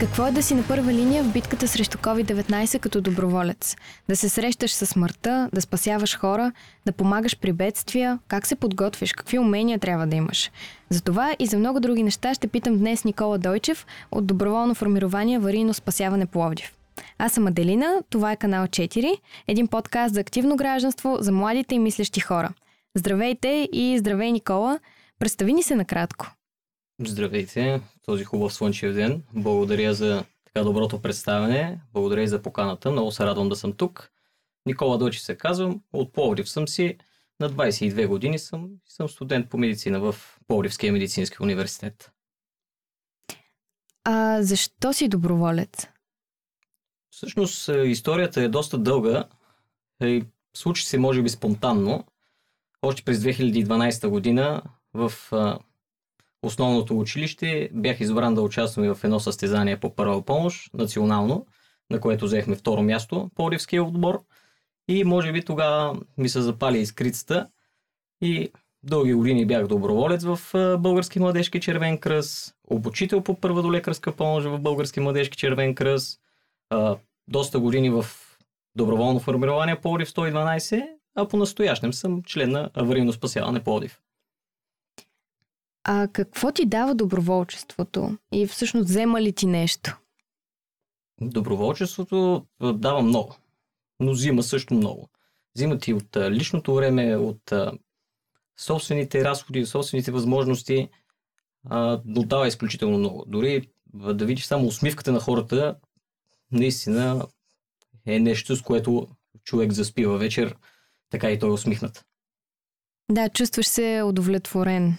Какво е да си на първа линия в битката срещу COVID-19 като доброволец? Да се срещаш с смъртта, да спасяваш хора, да помагаш при бедствия, как се подготвиш, какви умения трябва да имаш? За това и за много други неща ще питам днес Никола Дойчев от доброволно формирование Аварийно спасяване Пловдив. Аз съм Аделина, това е канал 4, един подкаст за активно гражданство за младите и мислещи хора. Здравейте и здравей Никола! Представи ни се накратко. Здравейте, този хубав слънчев ден. Благодаря за така доброто представяне. Благодаря и за поканата. Много се радвам да съм тук. Никола Дълчи се казвам. От Пловдив съм си. На 22 години съм. Съм студент по медицина в Пловдивския медицински университет. А защо си доброволец? Всъщност е, историята е доста дълга. И случи се може би спонтанно. Още през 2012 година в основното училище бях избран да участвам в едно състезание по първа помощ, национално, на което взехме второ място по Оривския отбор. И може би тогава ми се запали изкрицата и дълги години бях доброволец в Български младежки червен кръст, обучител по първа до лекарска помощ в Български младежки червен кръст, доста години в доброволно формирование по Орив 112, а по настоящем съм член на аварийно спасяване по Одив. А какво ти дава доброволчеството? И всъщност взема ли ти нещо? Доброволчеството дава много, но взима също много. Взима ти от личното време, от собствените разходи, собствените възможности, но дава изключително много. Дори да видиш само усмивката на хората, наистина е нещо, с което човек заспива вечер, така и той е усмихнат. Да, чувстваш се удовлетворен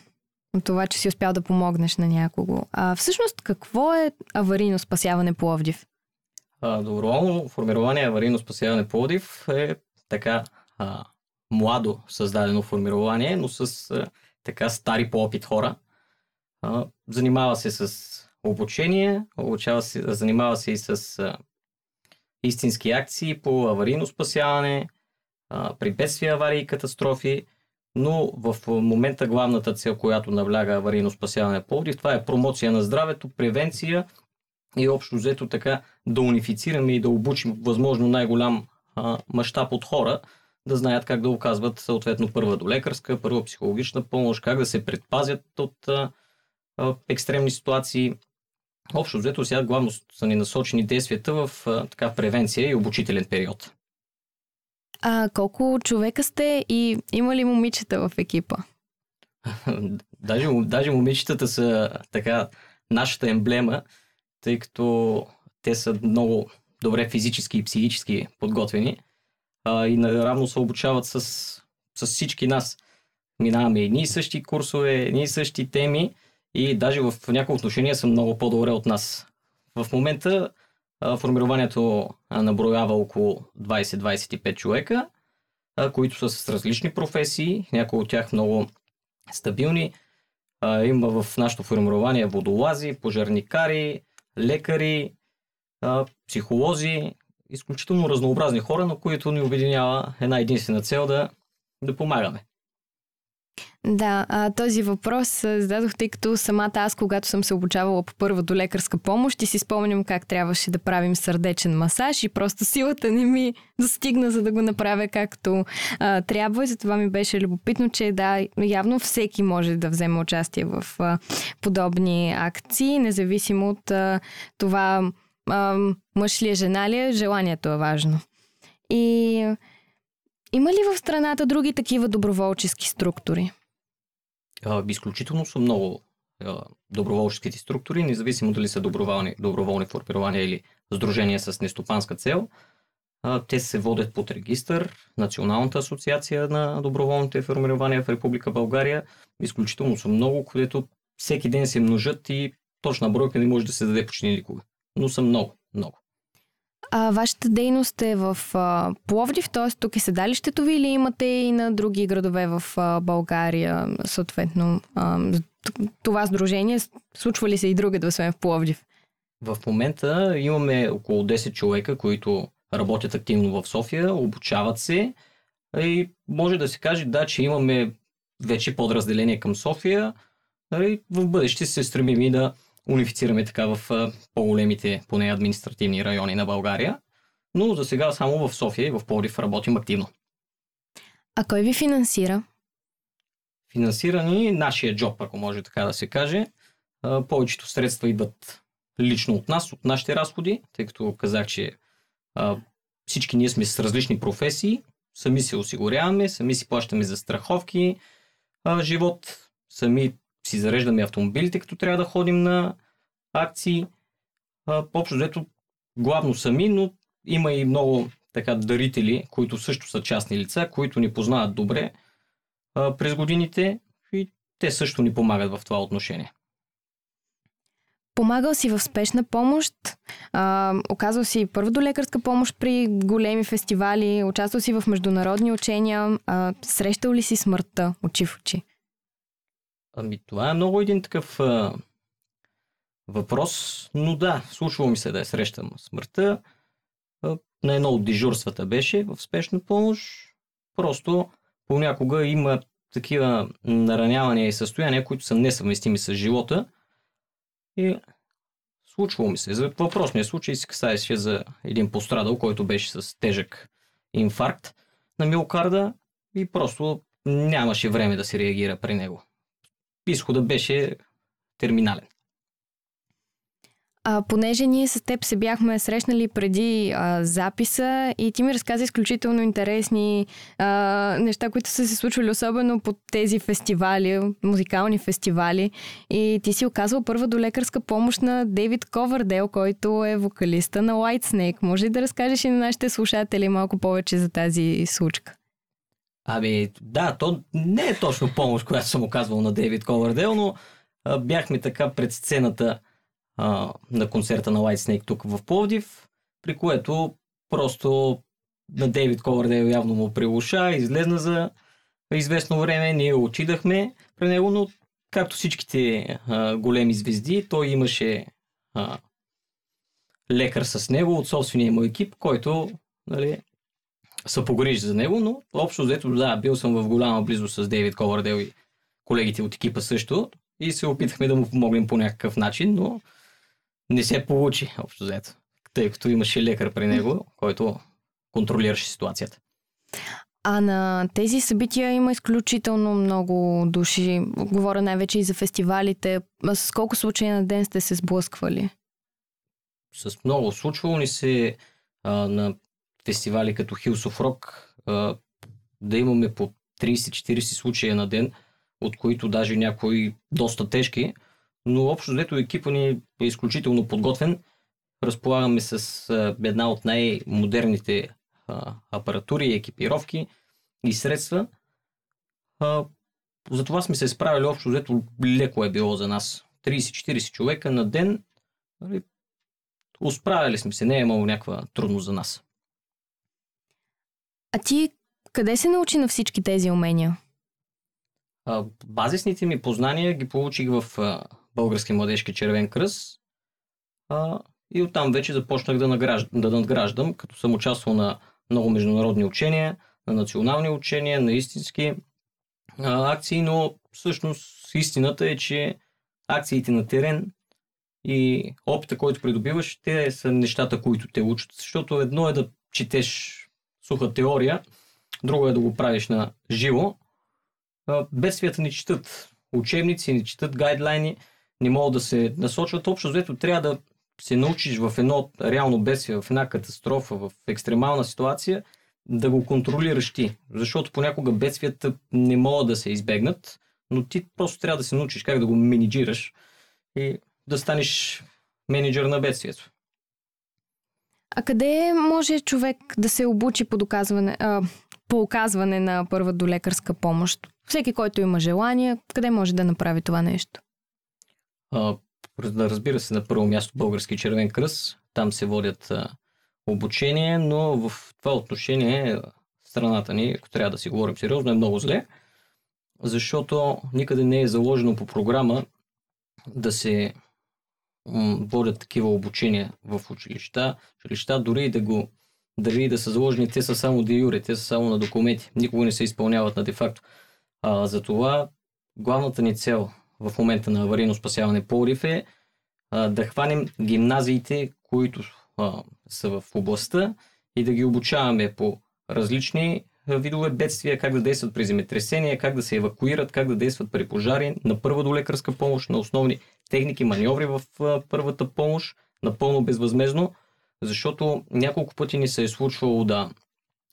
от това, че си успял да помогнеш на някого. А всъщност какво е аварийно спасяване Пловдив? А, доброволно формирование аварийно спасяване Пловдив е така а, младо създадено формирование, но с а, така стари по опит хора. А, занимава се с обучение, обучава се, занимава се и с а, истински акции по аварийно спасяване, а, при бедствия, аварии и катастрофи но в момента главната цел, която набляга аварийно спасяване Пловдив, това е промоция на здравето, превенция и общо взето така да унифицираме и да обучим възможно най-голям мащаб от хора, да знаят как да оказват съответно първа до лекарска, първа психологична помощ, как да се предпазят от а, а, екстремни ситуации. Общо взето сега главно са ни насочени действията в а, така превенция и обучителен период. А колко човека сте и има ли момичета в екипа? даже, даже момичетата са така нашата емблема, тъй като те са много добре физически и психически подготвени а, и наравно се обучават с, с всички нас. Минаваме и ние същи курсове, ние същи теми и даже в някои отношения са много по-добре от нас. В момента Формированието наброява около 20-25 човека, които са с различни професии, някои от тях много стабилни. Има в нашето формирование водолази, пожарникари, лекари, психолози, изключително разнообразни хора, на които ни обединява една единствена цел да, да помагаме. Да, а, този въпрос зададох, тъй като самата аз, когато съм се обучавала по първа до лекарска помощ и си спомням как трябваше да правим сърдечен масаж и просто силата не ми достигна, за да го направя както а, трябва и затова ми беше любопитно, че да, явно всеки може да вземе участие в а, подобни акции, независимо от а, това а, мъж ли е, жена ли е, желанието е важно. И има ли в страната други такива доброволчески структури? Изключително са много доброволческите структури, независимо дали са доброволни, доброволни формирования или сдружения с нестопанска цел. Те се водят под регистър, Националната асоциация на доброволните формирования в Република България. Изключително са много, където всеки ден се множат и точна бройка не може да се даде почти никога. Но са много, много. А вашата дейност е в а, Пловдив, т.е. тук е седалището ви или имате и на други градове в а, България, съответно а, това сдружение? Случва ли се и друга да сме в Пловдив? В момента имаме около 10 човека, които работят активно в София, обучават се и може да се каже, да, че имаме вече подразделение към София. И в бъдеще се стремим и да унифицираме така в по-големите, поне административни райони на България. Но за сега само в София и в Пловдив работим активно. А кой ви финансира? Финансира ни нашия джоб, ако може така да се каже. Повечето средства идват лично от нас, от нашите разходи, тъй като казах, че всички ние сме с различни професии, сами се осигуряваме, сами си плащаме за страховки, живот, сами си зареждаме автомобилите, като трябва да ходим на акции. Общо взето главно сами, но има и много така дарители, които също са частни лица, които ни познават добре а, през годините и те също ни помагат в това отношение. Помагал си в спешна помощ, а, оказал си първо до лекарска помощ при големи фестивали, участвал си в международни учения, а, срещал ли си смъртта очи в очи? Ами това е много един такъв а, въпрос, но да, случвало ми се да я срещам смъртта. А, на едно от дежурствата беше в спешна помощ. Просто понякога има такива наранявания и състояния, които са несъвместими с живота. И случвало ми се. За въпросния случай се касаеше за един пострадал, който беше с тежък инфаркт на миокарда и просто нямаше време да се реагира при него изхода беше терминален. А, понеже ние с теб се бяхме срещнали преди а, записа и ти ми разказа изключително интересни а, неща, които са се случвали особено по тези фестивали, музикални фестивали. И ти си оказал първа до лекарска помощ на Дейвид Ковърдел, който е вокалиста на White Snake. Може ли да разкажеш и на нашите слушатели малко повече за тази случка? Ами, да, то не е точно помощ, която съм оказвал на Дейвид Ковърдел, но а, бяхме така пред сцената а, на концерта на White Snake тук в Пловдив, при което просто на Дейвид Ковърдел явно му прилуша, излезна за известно време, ние отидахме при него, но както всичките а, големи звезди, той имаше а, лекар с него от собствения му екип, който нали, се погрижи за него, но общо взето, да, бил съм в голяма близост с Дейвид Ковардел и колегите от екипа също и се опитахме да му помогнем по някакъв начин, но не се получи общо взето, тъй като имаше лекар при него, който контролираше ситуацията. А на тези събития има изключително много души. Говоря най-вече и за фестивалите. С колко случаи на ден сте се сблъсквали? С много. Случвало ни се а, на фестивали като Hills of Rock да имаме по 30-40 случая на ден, от които даже някои доста тежки, но общо взето екипа ни е изключително подготвен. Разполагаме с една от най-модерните апаратури, екипировки и средства. Затова сме се справили общо взето леко е било за нас. 30-40 човека на ден. Нали, Усправили сме се, не е имало някаква трудност за нас. А ти къде се научи на всички тези умения? А, базисните ми познания ги получих в а, Български младежки червен кръст а, и оттам вече започнах да, награжд, да надграждам, като съм участвал на много международни учения, на национални учения, на истински а, акции, но всъщност истината е, че акциите на терен и опита, който придобиваш, те са нещата, които те учат. Защото едно е да четеш суха теория, друго е да го правиш на живо. Бедствията ни четат учебници, ни четат гайдлайни, не могат да се насочват. Общо взето трябва да се научиш в едно реално бедствие, в една катастрофа, в екстремална ситуация, да го контролираш ти. Защото понякога бедствията не могат да се избегнат, но ти просто трябва да се научиш как да го менеджираш и да станеш менеджер на бедствието. А къде може човек да се обучи по, доказване, а, по оказване на първа до лекарска помощ? Всеки, който има желание, къде може да направи това нещо? А, разбира се, на първо място Български червен кръст. Там се водят а, обучение, но в това отношение страната ни, ако трябва да си говорим сериозно, е много зле, защото никъде не е заложено по програма да се водят такива обучения в училища. Училища дори и да го дали да са заложени, те са само де юре, те са само на документи. Никога не се изпълняват на де-факто. А, затова главната ни цел в момента на аварийно спасяване Пловдив е а, да хванем гимназиите, които а, са в областта и да ги обучаваме по различни видове бедствия, как да действат при земетресения, как да се евакуират, как да действат при пожари, на първа до лекарска помощ, на основни техники, маньоври в първата помощ, напълно безвъзмезно, защото няколко пъти ни се е случвало да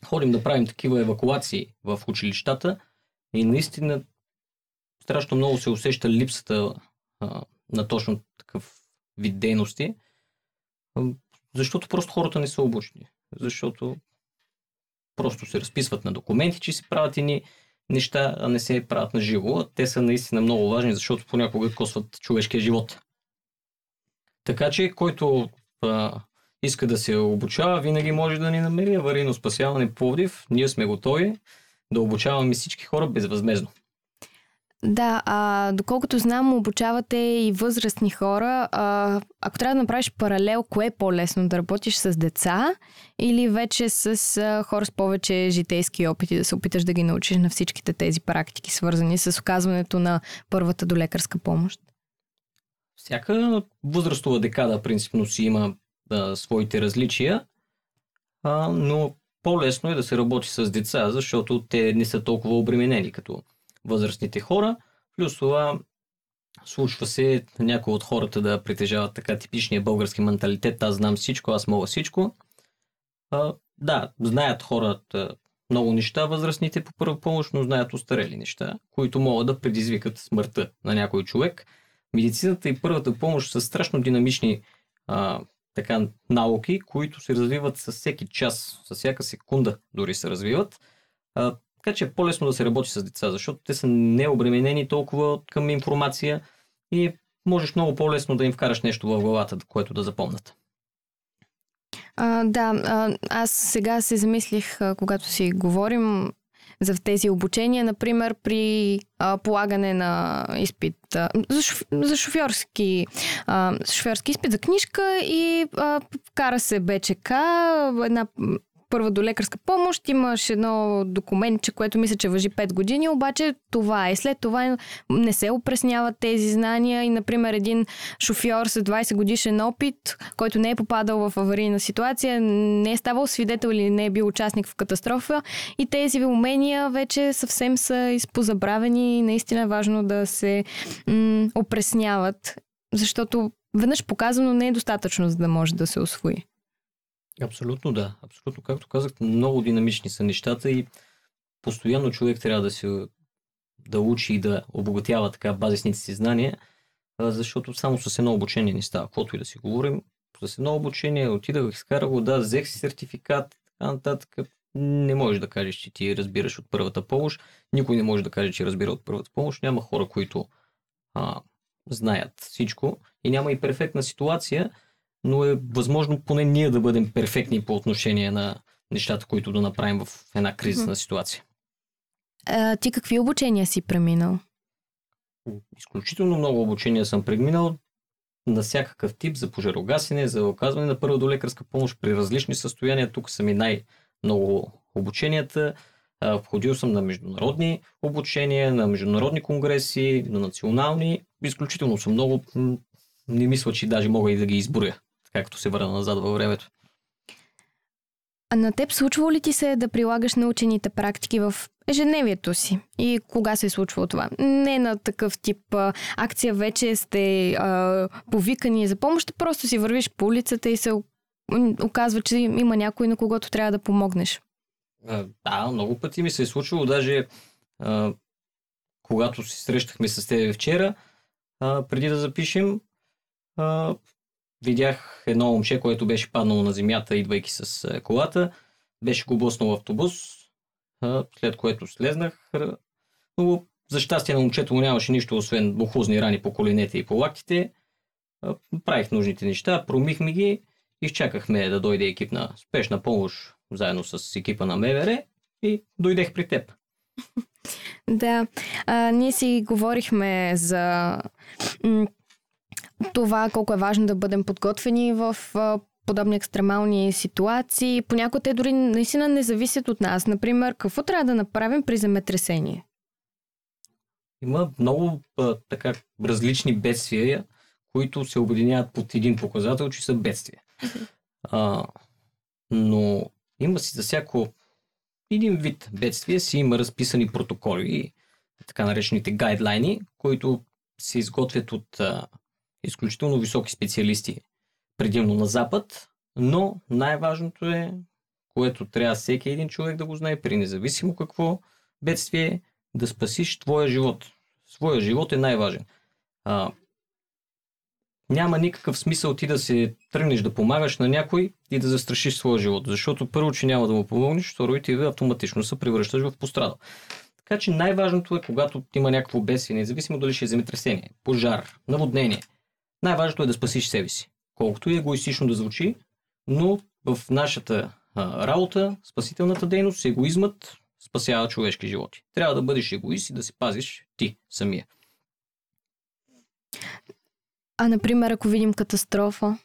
ходим да правим такива евакуации в училищата и наистина страшно много се усеща липсата а, на точно такъв вид дейности, защото просто хората не са обучени. Защото просто се разписват на документи, че се правят ни неща, не се правят на живо. Те са наистина много важни, защото понякога косват човешкия живот. Така че, който а, иска да се обучава, винаги може да ни намери аварийно спасяване Пловдив. Ние сме готови да обучаваме всички хора безвъзмезно. Да, а, доколкото знам, обучавате и възрастни хора. А, ако трябва да направиш паралел, кое е по-лесно? Да работиш с деца или вече с а, хора с повече житейски опити, да се опиташ да ги научиш на всичките тези практики, свързани с оказването на първата до лекарска помощ? Всяка възрастова декада принципно си има да, своите различия, а, но по-лесно е да се работи с деца, защото те не са толкова обременени като възрастните хора. Плюс това случва се някои от хората да притежават така типичния български менталитет. Аз знам всичко, аз мога всичко. А, да, знаят хората много неща, възрастните по първа помощ, но знаят устарели неща, които могат да предизвикат смъртта на някой човек. Медицината и първата помощ са страшно динамични а, така, науки, които се развиват с всеки час, с всяка секунда дори се развиват. А, така че е по-лесно да се работи с деца, защото те са необременени толкова към информация и можеш много по-лесно да им вкараш нещо в главата, което да запомнат. А, да, аз сега се замислих, когато си говорим за тези обучения, например при а, полагане на изпит а, за, шоф, за шофьорски, а, шофьорски изпит за книжка и а, кара се БЧК, една първа до лекарска помощ, имаш едно документче, което мисля, че въжи 5 години, обаче това е. След това не се опресняват тези знания и, например, един шофьор с 20 годишен опит, който не е попадал в аварийна ситуация, не е ставал свидетел или не е бил участник в катастрофа и тези умения вече съвсем са изпозабравени и наистина е важно да се м- опресняват, защото веднъж показано не е достатъчно, за да може да се освои. Абсолютно да. Абсолютно. Както казах, много динамични са нещата и постоянно човек трябва да се да учи и да обогатява така базисните си знания, защото само с едно обучение не става. Каквото и да си говорим, с едно обучение отидах, изкарах го, да, взех си сертификат, така нататък. Не можеш да кажеш, че ти разбираш от първата помощ. Никой не може да каже, че разбира от първата помощ. Няма хора, които а, знаят всичко и няма и перфектна ситуация, но е възможно поне ние да бъдем перфектни по отношение на нещата, които да направим в една кризисна ситуация. А, ти какви обучения си преминал? Изключително много обучения съм преминал на всякакъв тип за пожарогасене, за оказване на първа до лекарска помощ при различни състояния. Тук са ми най-много обученията. Входил съм на международни обучения, на международни конгреси, на национални. Изключително съм много. Не мисля, че даже мога и да ги изборя както се върна назад във времето. А на теб случвало ли ти се да прилагаш научените практики в ежедневието си? И кога се е случвало това? Не на такъв тип а, акция вече сте а, повикани за помощ, просто си вървиш по улицата и се оказва, че има някой, на когото трябва да помогнеш. А, да, много пъти ми се е случвало, даже а, когато си срещахме с теб вчера, а, преди да запишем, а, видях едно момче, което беше паднало на земята, идвайки с е, колата. Беше го блъснал автобус, след което слезнах. Но за щастие на момчето му нямаше нищо, освен бухузни рани по коленете и по лактите. Правих нужните неща, промихме ги изчакахме да дойде екип на спешна помощ заедно с екипа на МВР и дойдех при теб. Да, а, ние си говорихме за това колко е важно да бъдем подготвени в подобни екстремални ситуации. Понякога те дори наистина не зависят от нас. Например, какво трябва да направим при земетресение? Има много а, така различни бедствия, които се объединяват под един показател, че са бедствия. А, но има си за всяко един вид бедствие си има разписани протоколи, така наречените гайдлайни, които се изготвят от а, изключително високи специалисти, предимно на Запад, но най-важното е, което трябва всеки един човек да го знае, при независимо какво бедствие, да спасиш твоя живот. Своя живот е най-важен. А, няма никакъв смисъл ти да се тръгнеш да помагаш на някой и да застрашиш своя живот. Защото първо, че няма да му помогнеш, второ и ти автоматично се превръщаш в пострадал. Така че най-важното е, когато има някакво бедствие, независимо дали ще е земетресение, пожар, наводнение, най-важното е да спасиш себе си. Колкото и егоистично да звучи, но в нашата а, работа, спасителната дейност, егоизмът спасява човешки животи. Трябва да бъдеш егоист и да се пазиш ти самия. А, например, ако видим катастрофа?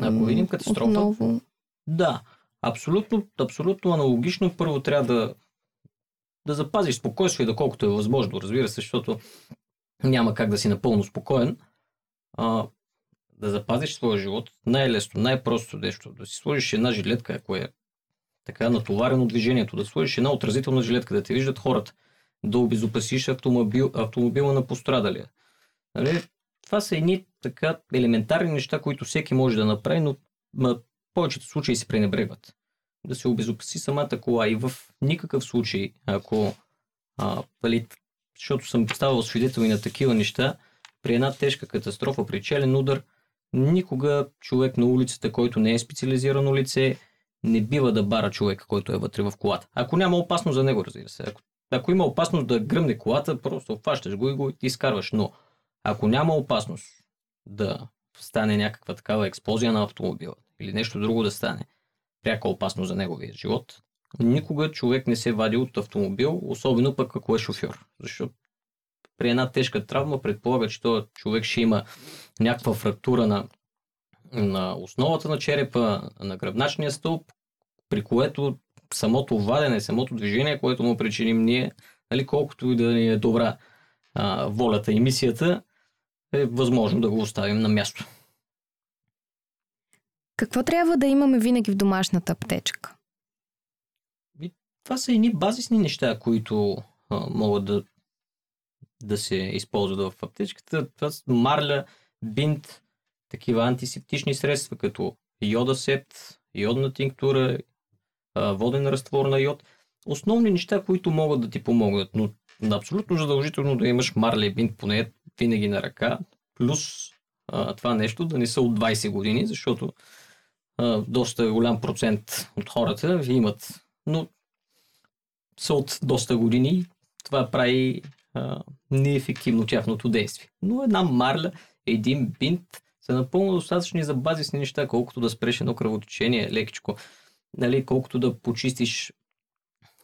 Ако видим катастрофа... Отново. Да, абсолютно, абсолютно аналогично. Първо трябва да, да запазиш спокойствие, доколкото е възможно, разбира се, защото няма как да си напълно спокоен. А, да запазиш своя живот, най-лесно, най-просто нещо, да си сложиш една жилетка, ако е така натоварено движението, да сложиш една отразителна жилетка, да те виждат хората, да обезопасиш автомобил, автомобила на пострадалия. Нали? Това са едни така елементарни неща, които всеки може да направи, но в повечето случаи се пренебрегват. Да се обезопаси самата кола и в никакъв случай, ако а, пали, защото съм ставал свидетел и на такива неща, при една тежка катастрофа, при челен удар, никога човек на улицата, който не е специализирано лице, не бива да бара човека, който е вътре в колата. Ако няма опасност за него, разбира се. Ако, ако има опасност да гръмне колата, просто обхващаш го и го изкарваш. Но ако няма опасност да стане някаква такава експлозия на автомобила или нещо друго да стане, пряка опасност за неговия живот, никога човек не се вади от автомобил, особено пък ако е шофьор. Защото при една тежка травма предполага, че този човек ще има някаква фрактура на, на основата на черепа, на гръбначния стълб, при което самото вадене, самото движение, което му причиним ние, нали, колкото и да ни е добра а, волята и мисията, е възможно да го оставим на място. Какво трябва да имаме винаги в домашната аптечка? Това са едни базисни неща, които а, могат да, да се използват в аптечката. Това са марля, бинт, такива антисептични средства, като йодасепт, йодна тинктура, воден разтвор на йод. Основни неща, които могат да ти помогнат, но абсолютно задължително да имаш марля и бинт поне винаги на ръка, плюс а, това нещо да не са от 20 години, защото а, доста голям процент от хората имат, но са от доста години. Това прави неефективно тяхното действие. Но една марля, един бинт са напълно достатъчни за базисни неща, колкото да спреш едно кръвотечение лекичко, нали, колкото да почистиш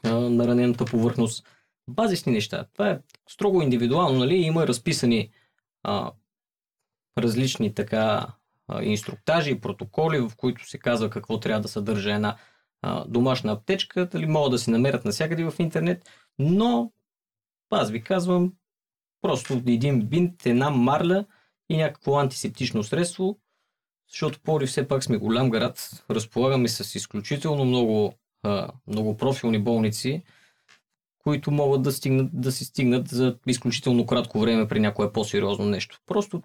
а, наранената повърхност. Базисни неща. Това е строго индивидуално, нали? Има разписани а, различни така инструктажи, протоколи, в които се казва какво трябва да съдържа една а, домашна аптечка, дали могат да се намерят навсякъде в интернет, но аз ви казвам, просто един бинт, една марля и някакво антисептично средство, защото Пори все пак сме голям град, разполагаме с изключително много, много профилни болници, които могат да, стигнат, да си стигнат за изключително кратко време при някое по-сериозно нещо. Просто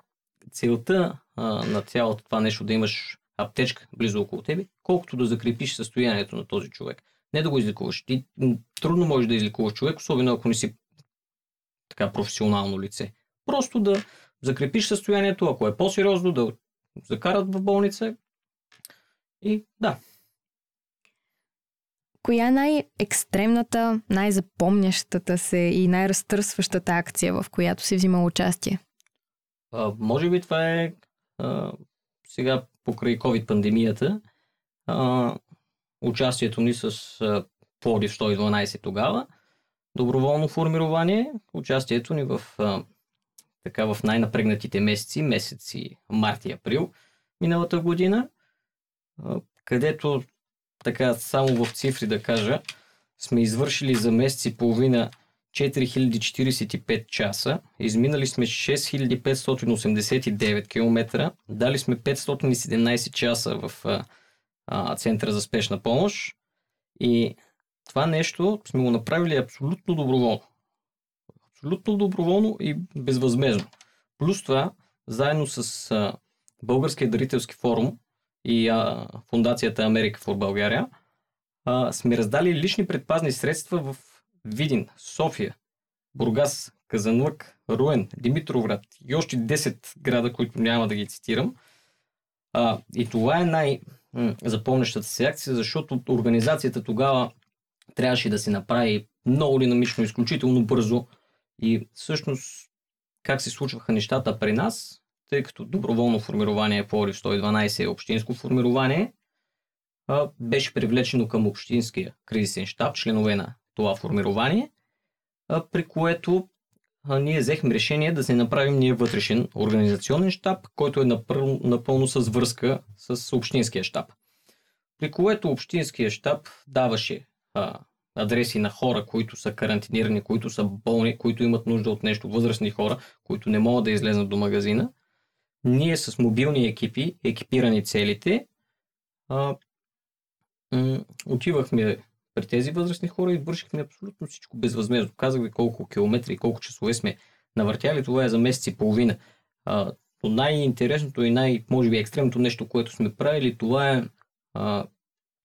целта а, на цялото това нещо да имаш аптечка близо около тебе, колкото да закрепиш състоянието на този човек. Не да го излекуваш. Ти трудно можеш да излекуваш човек, особено ако не си така професионално лице. Просто да закрепиш състоянието, ако е по-сериозно, да закарат в болница. И да, Коя е най-екстремната, най-запомнящата се и най-разтърсващата акция, в която си взимал участие? А, може би това е а, сега покрай COVID-пандемията. А, участието ни с а, Плодив 112 тогава, доброволно формирование, участието ни в, а, така, в най-напрегнатите месеци, месеци март и април миналата година, а, където така само в цифри да кажа, сме извършили за месец и половина 4045 часа, изминали сме 6589 км, дали сме 517 часа в а, Центъра за спешна помощ. И това нещо сме го направили абсолютно доброволно. Абсолютно доброволно и безвъзмезно. Плюс това, заедно с а, Българския дарителски форум и а, Фундацията Америка в България, а, сме раздали лични предпазни средства в Видин, София, Бургас, Казанлък, Руен, Димитровград и още 10 града, които няма да ги цитирам. А, и това е най-запомнящата се акция, защото организацията тогава трябваше да се направи много динамично, изключително бързо и всъщност как се случваха нещата при нас, тъй като доброволно формирование по 112 е общинско формирование, беше привлечено към общинския кризисен щаб, членове на това формирование, при което ние взехме решение да се направим ние вътрешен организационен щаб, който е напълно с връзка с общинския щаб. При което общинския щаб даваше адреси на хора, които са карантинирани, които са болни, които имат нужда от нещо, възрастни хора, които не могат да излезнат до магазина. Ние с мобилни екипи, екипирани целите, а, м- отивахме при тези възрастни хора и вършихме абсолютно всичко безвъзмезно. Казах ви колко километри и колко часове сме навъртяли. Това е за месец и половина. А, но най-интересното и най- може би екстремното нещо, което сме правили, това е а,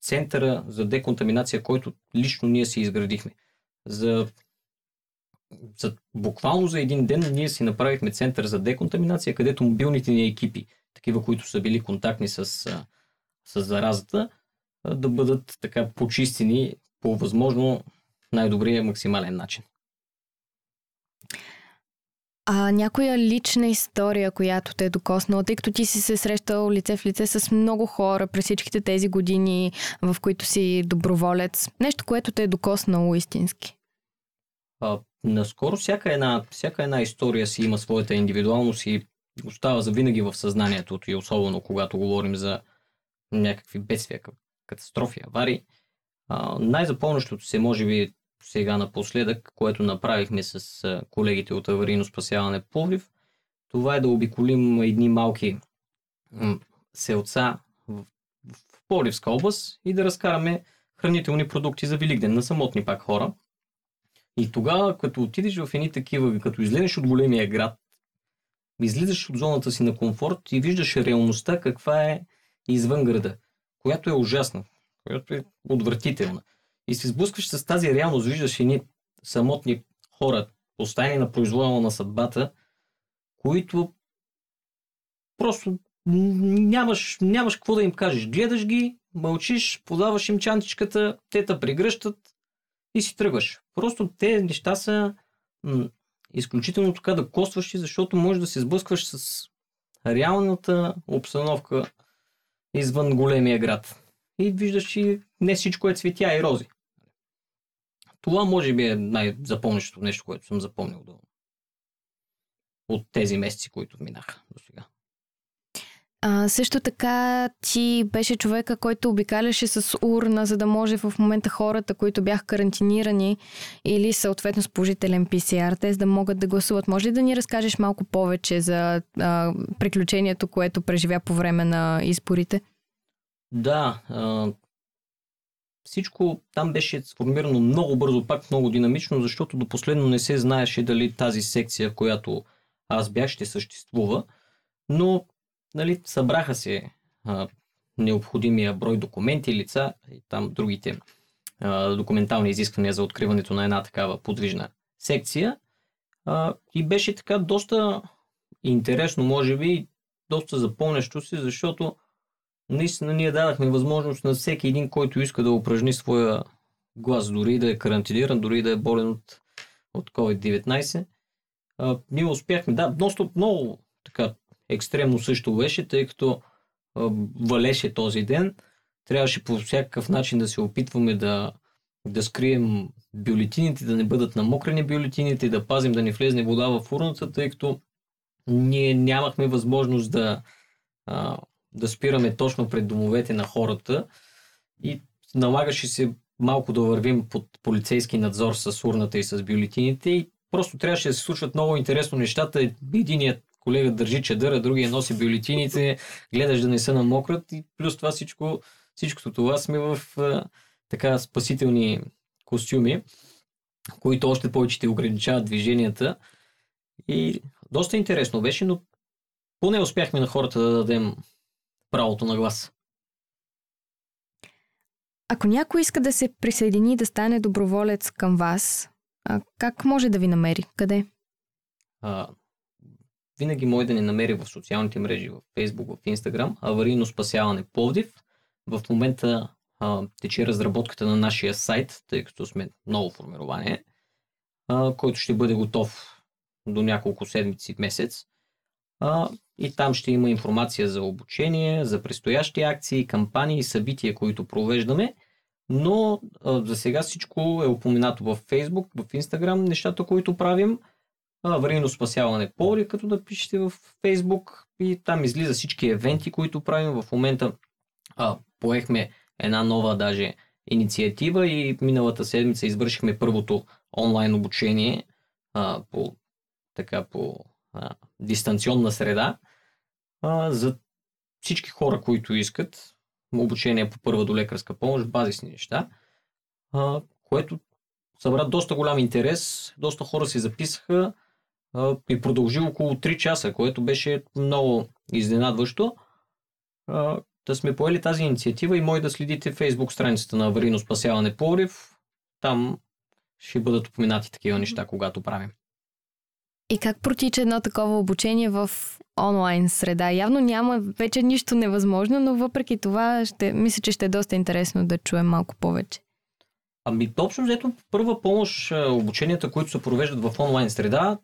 центъра за деконтаминация, който лично ние си изградихме. За, за, буквално за един ден ние си направихме център за деконтаминация, където мобилните ни екипи, такива, които са били контактни с, с заразата, да бъдат така почистени по възможно най-добрия максимален начин. А някоя лична история, която те е докоснала, тъй като ти си се срещал лице в лице с много хора през всичките тези години, в които си доброволец, нещо, което те е докоснало истински? А, наскоро всяка една, всяка една история си има своята индивидуалност и остава за винаги в съзнанието и особено когато говорим за някакви бедствия, катастрофи, аварии. А, най-запомнящото се, може би, сега напоследък, което направихме с колегите от аварийно спасяване Пловдив, това е да обиколим едни малки селца в, Пловдивска област и да разкараме хранителни продукти за Великден на самотни пак хора. И тогава, като отидеш в едни такива, като излезеш от големия град, излизаш от зоната си на комфорт и виждаш реалността каква е извън града, която е ужасна, която е отвратителна. И се сблъскваш с тази реалност, виждаш едни самотни хора, поставени на произвола на съдбата, които просто нямаш, нямаш какво да им кажеш. Гледаш ги, мълчиш, подаваш им чантичката, те те прегръщат и си тръгваш. Просто те неща са м- изключително така да костващи, защото можеш да се сблъскваш с реалната обстановка извън големия град. И виждаш, че не всичко е цветя и рози. Това може би е най-запомнящото нещо, което съм запомнил до... от тези месеци, които минаха до сега. А, също така ти беше човека, който обикаляше с урна, за да може в момента хората, които бяха карантинирани или съответно с положителен PCR тест да могат да гласуват. Може ли да ни разкажеш малко повече за а, приключението, което преживя по време на изборите? Да, а, всичко там беше сформирано много бързо, пак много динамично, защото до последно не се знаеше дали тази секция, в която аз бях, ще съществува, но нали, събраха се а, необходимия брой документи, лица и там другите а, документални изисквания за откриването на една такава подвижна секция. А, и беше така доста интересно, може би, доста запомнящо си, защото наистина ние дадахме възможност на всеки един, който иска да упражни своя глас, дори да е карантиниран, дори да е болен от, от COVID-19. А, ние успяхме, да, доста много така екстремно също беше, тъй като валеше този ден, трябваше по всякакъв начин да се опитваме да, да скрием бюлетините, да не бъдат намокрени бюлетините, да пазим да не влезне вода в урната, тъй като ние нямахме възможност да, а, да спираме точно пред домовете на хората и налагаше се малко да вървим под полицейски надзор с урната и с бюлетините и просто трябваше да се случват много интересно нещата. Единият колега държи чадъра, другия носи бюлетините, гледаш да не са намократ и плюс това всичко, всичкото това сме в а, така спасителни костюми, които още повече ти ограничават движенията. И доста интересно беше, но поне успяхме на хората да дадем правото на глас. Ако някой иска да се присъедини да стане доброволец към вас, а как може да ви намери? Къде? А, винаги може да ни намери в социалните мрежи, в Facebook, в Instagram, аварийно спасяване Пловдив. В момента а, тече разработката на нашия сайт, тъй като сме ново формирование, а, който ще бъде готов до няколко седмици, месец. А, и там ще има информация за обучение, за предстоящи акции, кампании, събития, които провеждаме. Но а, за сега всичко е упоменато в Facebook, в Instagram, нещата, които правим. Аварийно спасяване Пори, като да пишете в Facebook и там излиза всички евенти, които правим. В момента а, поехме една нова даже инициатива и миналата седмица извършихме първото онлайн обучение а, по, така, по а, дистанционна среда а, за всички хора, които искат обучение по първа до лекарска помощ, базисни неща, а, което събра доста голям интерес, доста хора се записаха а, и продължи около 3 часа, което беше много изненадващо. А, да сме поели тази инициатива и може да следите фейсбук страницата на Аварийно спасяване Пловдив. Там ще бъдат упоменати такива неща, когато правим. И как протича едно такова обучение в онлайн среда? Явно няма вече нищо невъзможно, но въпреки това ще, мисля, че ще е доста интересно да чуем малко повече. Ами, точно взето, първа помощ, обученията, които се провеждат в онлайн среда,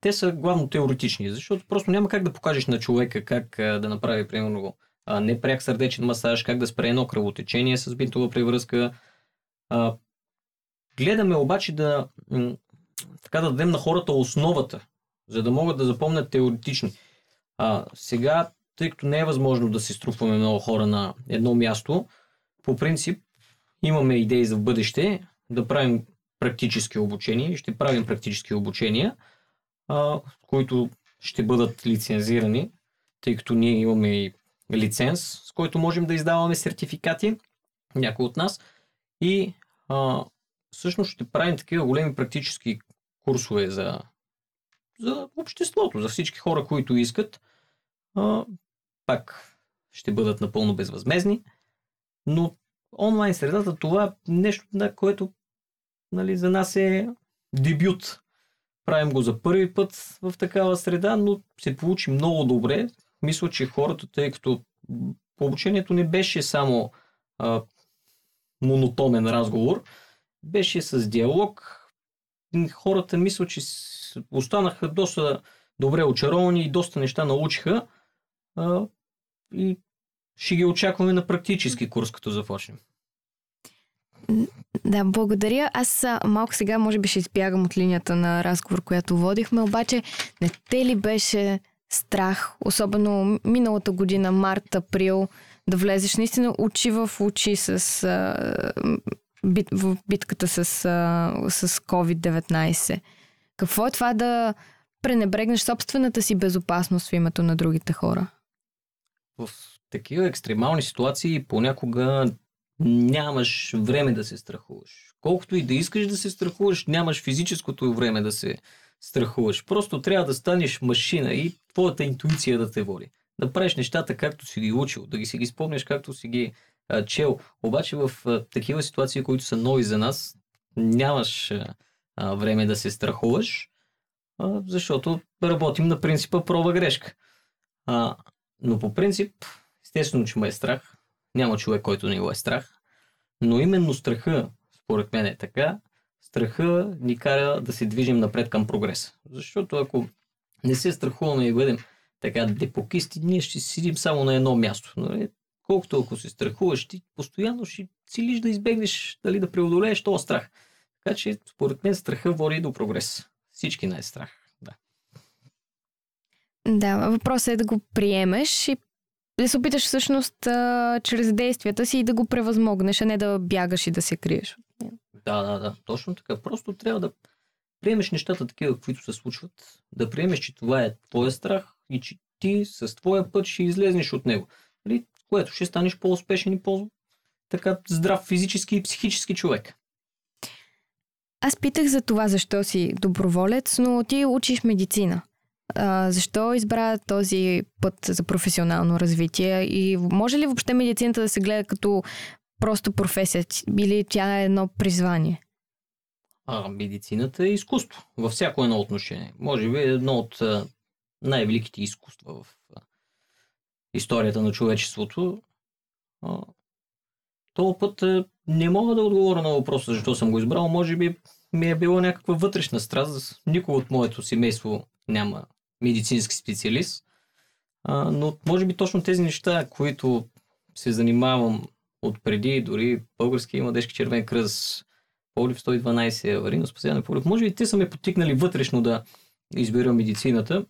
те са главно теоретични, защото просто няма как да покажеш на човека как да направи, примерно, непряк сърдечен масаж, как да спре едно кръвотечение с бинтова превръзка. Гледаме обаче да, така да дадем на хората основата, за да могат да запомнят теоретични. А, сега, тъй като не е възможно да се струпваме много хора на едно място, по принцип имаме идеи за бъдеще да правим практически обучения и ще правим практически обучения, а, които ще бъдат лицензирани, тъй като ние имаме и лиценз, с който можем да издаваме сертификати, някой от нас. И а, всъщност ще правим такива големи практически курсове за, за обществото, за всички хора, които искат. А, пак ще бъдат напълно безвъзмезни, но онлайн средата това е нещо, на което нали, за нас е дебют. Правим го за първи път в такава среда, но се получи много добре мисля, че хората, тъй като обучението не беше само а, монотонен разговор, беше с диалог. Хората мисля, че останаха доста добре очаровани и доста неща научиха. А, и ще ги очакваме на практически курс, като започнем. Да, благодаря. Аз малко сега може би ще избягам от линията на разговор, която водихме, обаче не те ли беше страх, особено миналата година, март, април, да влезеш наистина очи в очи с а, бит, в битката с, а, с COVID-19. Какво е това да пренебрегнеш собствената си безопасност в името на другите хора? В такива екстремални ситуации понякога нямаш време да се страхуваш. Колкото и да искаш да се страхуваш, нямаш физическото време да се страхуваш. Просто трябва да станеш машина и твоята интуиция да те води. Да правиш нещата както си ги учил, да ги си ги спомняш както си ги а, чел. Обаче в а, такива ситуации, които са нови за нас, нямаш а, време да се страхуваш, а, защото работим на принципа проба-грешка. А, но по принцип, естествено, че ме е страх. Няма човек, който не го е страх. Но именно страха, според мен е така, страха ни кара да се движим напред към прогрес. Защото ако не се страхуваме и бъдем така депокисти, ние ще седим само на едно място. Нали? Колкото ако се страхуваш, ти постоянно ще целиш да избегнеш, дали да преодолееш този страх. Така че, според мен, страха води до прогрес. Всички най страх. Да. Да, въпросът е да го приемеш и да се опиташ всъщност а, чрез действията си и да го превъзмогнеш, а не да бягаш и да се криеш. Да, да, да. Точно така. Просто трябва да приемеш нещата такива, каквито се случват. Да приемеш, че това е твоя страх и че ти с твоя път ще излезнеш от него. Нали? Което ще станеш по-успешен и по-така здрав физически и психически човек. Аз питах за това, защо си доброволец, но ти учиш медицина. А, защо избра този път за професионално развитие и може ли въобще медицината да се гледа като просто професия или тя е едно призвание? А, медицината е изкуство във всяко едно отношение. Може би е едно от най-великите изкуства в историята на човечеството. Този път не мога да отговоря на въпроса, защо съм го избрал. Може би ми е била някаква вътрешна страст. Никой от моето семейство няма медицински специалист. А, но може би точно тези неща, които се занимавам от преди, дори български младежки червен кръст, полив 112, аварийно спасяване полив, може би те са ме потикнали вътрешно да избера медицината,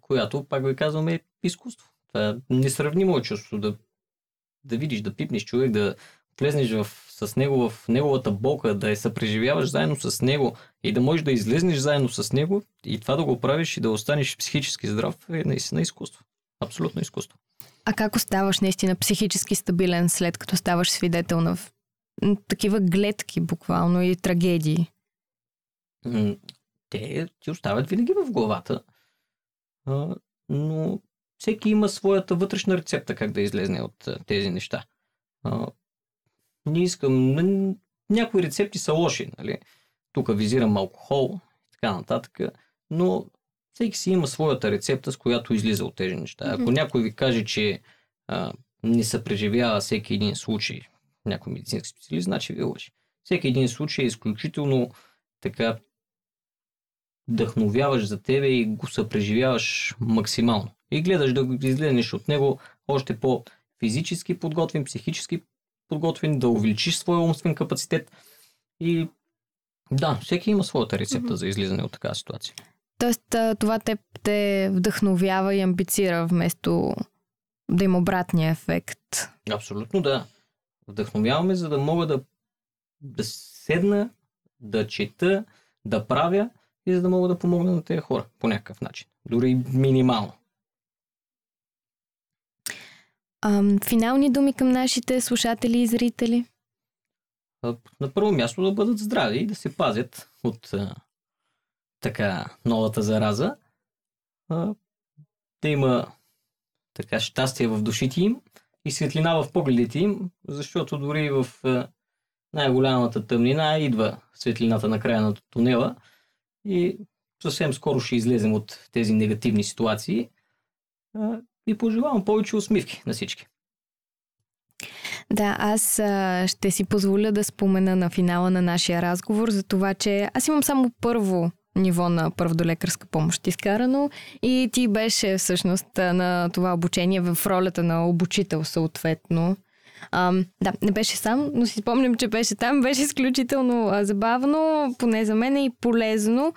която, пак ви казвам, е изкуство. Това е несравнимо чувство да, да видиш, да пипнеш човек, да влезнеш в, с него в неговата болка, да я съпреживяваш заедно с него и да можеш да излезнеш заедно с него и това да го правиш и да останеш психически здрав е наистина изкуство. Абсолютно изкуство. А как оставаш наистина психически стабилен след като ставаш свидетел на такива гледки буквално и трагедии? Те ти остават винаги в главата, но всеки има своята вътрешна рецепта как да излезне от тези неща не искам. Някои рецепти са лоши, нали? Тук визирам алкохол и така нататък, но всеки си има своята рецепта, с която излиза от тези неща. Ако mm-hmm. някой ви каже, че а, не се преживява всеки един случай, някой медицински специалист, значи ви лъжи. Всеки един случай е изключително така вдъхновяваш за тебе и го съпреживяваш максимално. И гледаш да го изгледнеш от него още по-физически подготвен, психически подготвен, да увеличиш своя умствен капацитет. И да, всеки има своята рецепта mm-hmm. за излизане от такава ситуация. Тоест, това те, те вдъхновява и амбицира вместо да има обратния ефект. Абсолютно да. Вдъхновяваме, за да мога да, да седна, да чета, да правя и за да мога да помогна на тези хора по някакъв начин. Дори минимално. Ам, финални думи към нашите слушатели и зрители? На първо място да бъдат здрави и да се пазят от а, така новата зараза. А, да има така щастие в душите им и светлина в погледите им, защото дори в а, най-голямата тъмнина идва светлината на края на тунела и съвсем скоро ще излезем от тези негативни ситуации и пожелавам повече усмивки на всички. Да, аз а, ще си позволя да спомена на финала на нашия разговор за това, че аз имам само първо ниво на първодолекарска помощ изкарано и ти беше всъщност на това обучение в ролята на обучител съответно. А, да, не беше сам, но си спомням, че беше там. Беше изключително а, забавно, поне за мен и полезно.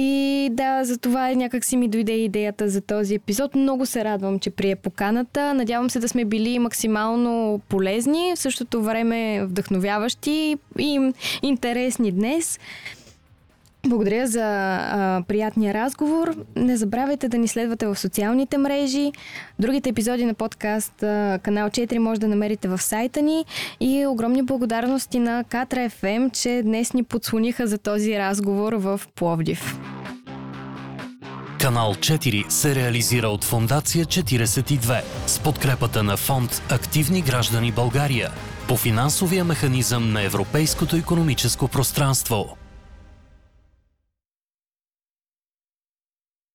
И да, за това някак си ми дойде идеята за този епизод. Много се радвам, че прие поканата. Надявам се да сме били максимално полезни, в същото време вдъхновяващи и интересни днес. Благодаря за а, приятния разговор. Не забравяйте да ни следвате в социалните мрежи. Другите епизоди на подкаст а, Канал 4 може да намерите в сайта ни. И огромни благодарности на Катра FM, че днес ни подслониха за този разговор в Пловдив. Канал 4 се реализира от Фондация 42 с подкрепата на фонд Активни граждани България по финансовия механизъм на Европейското економическо пространство.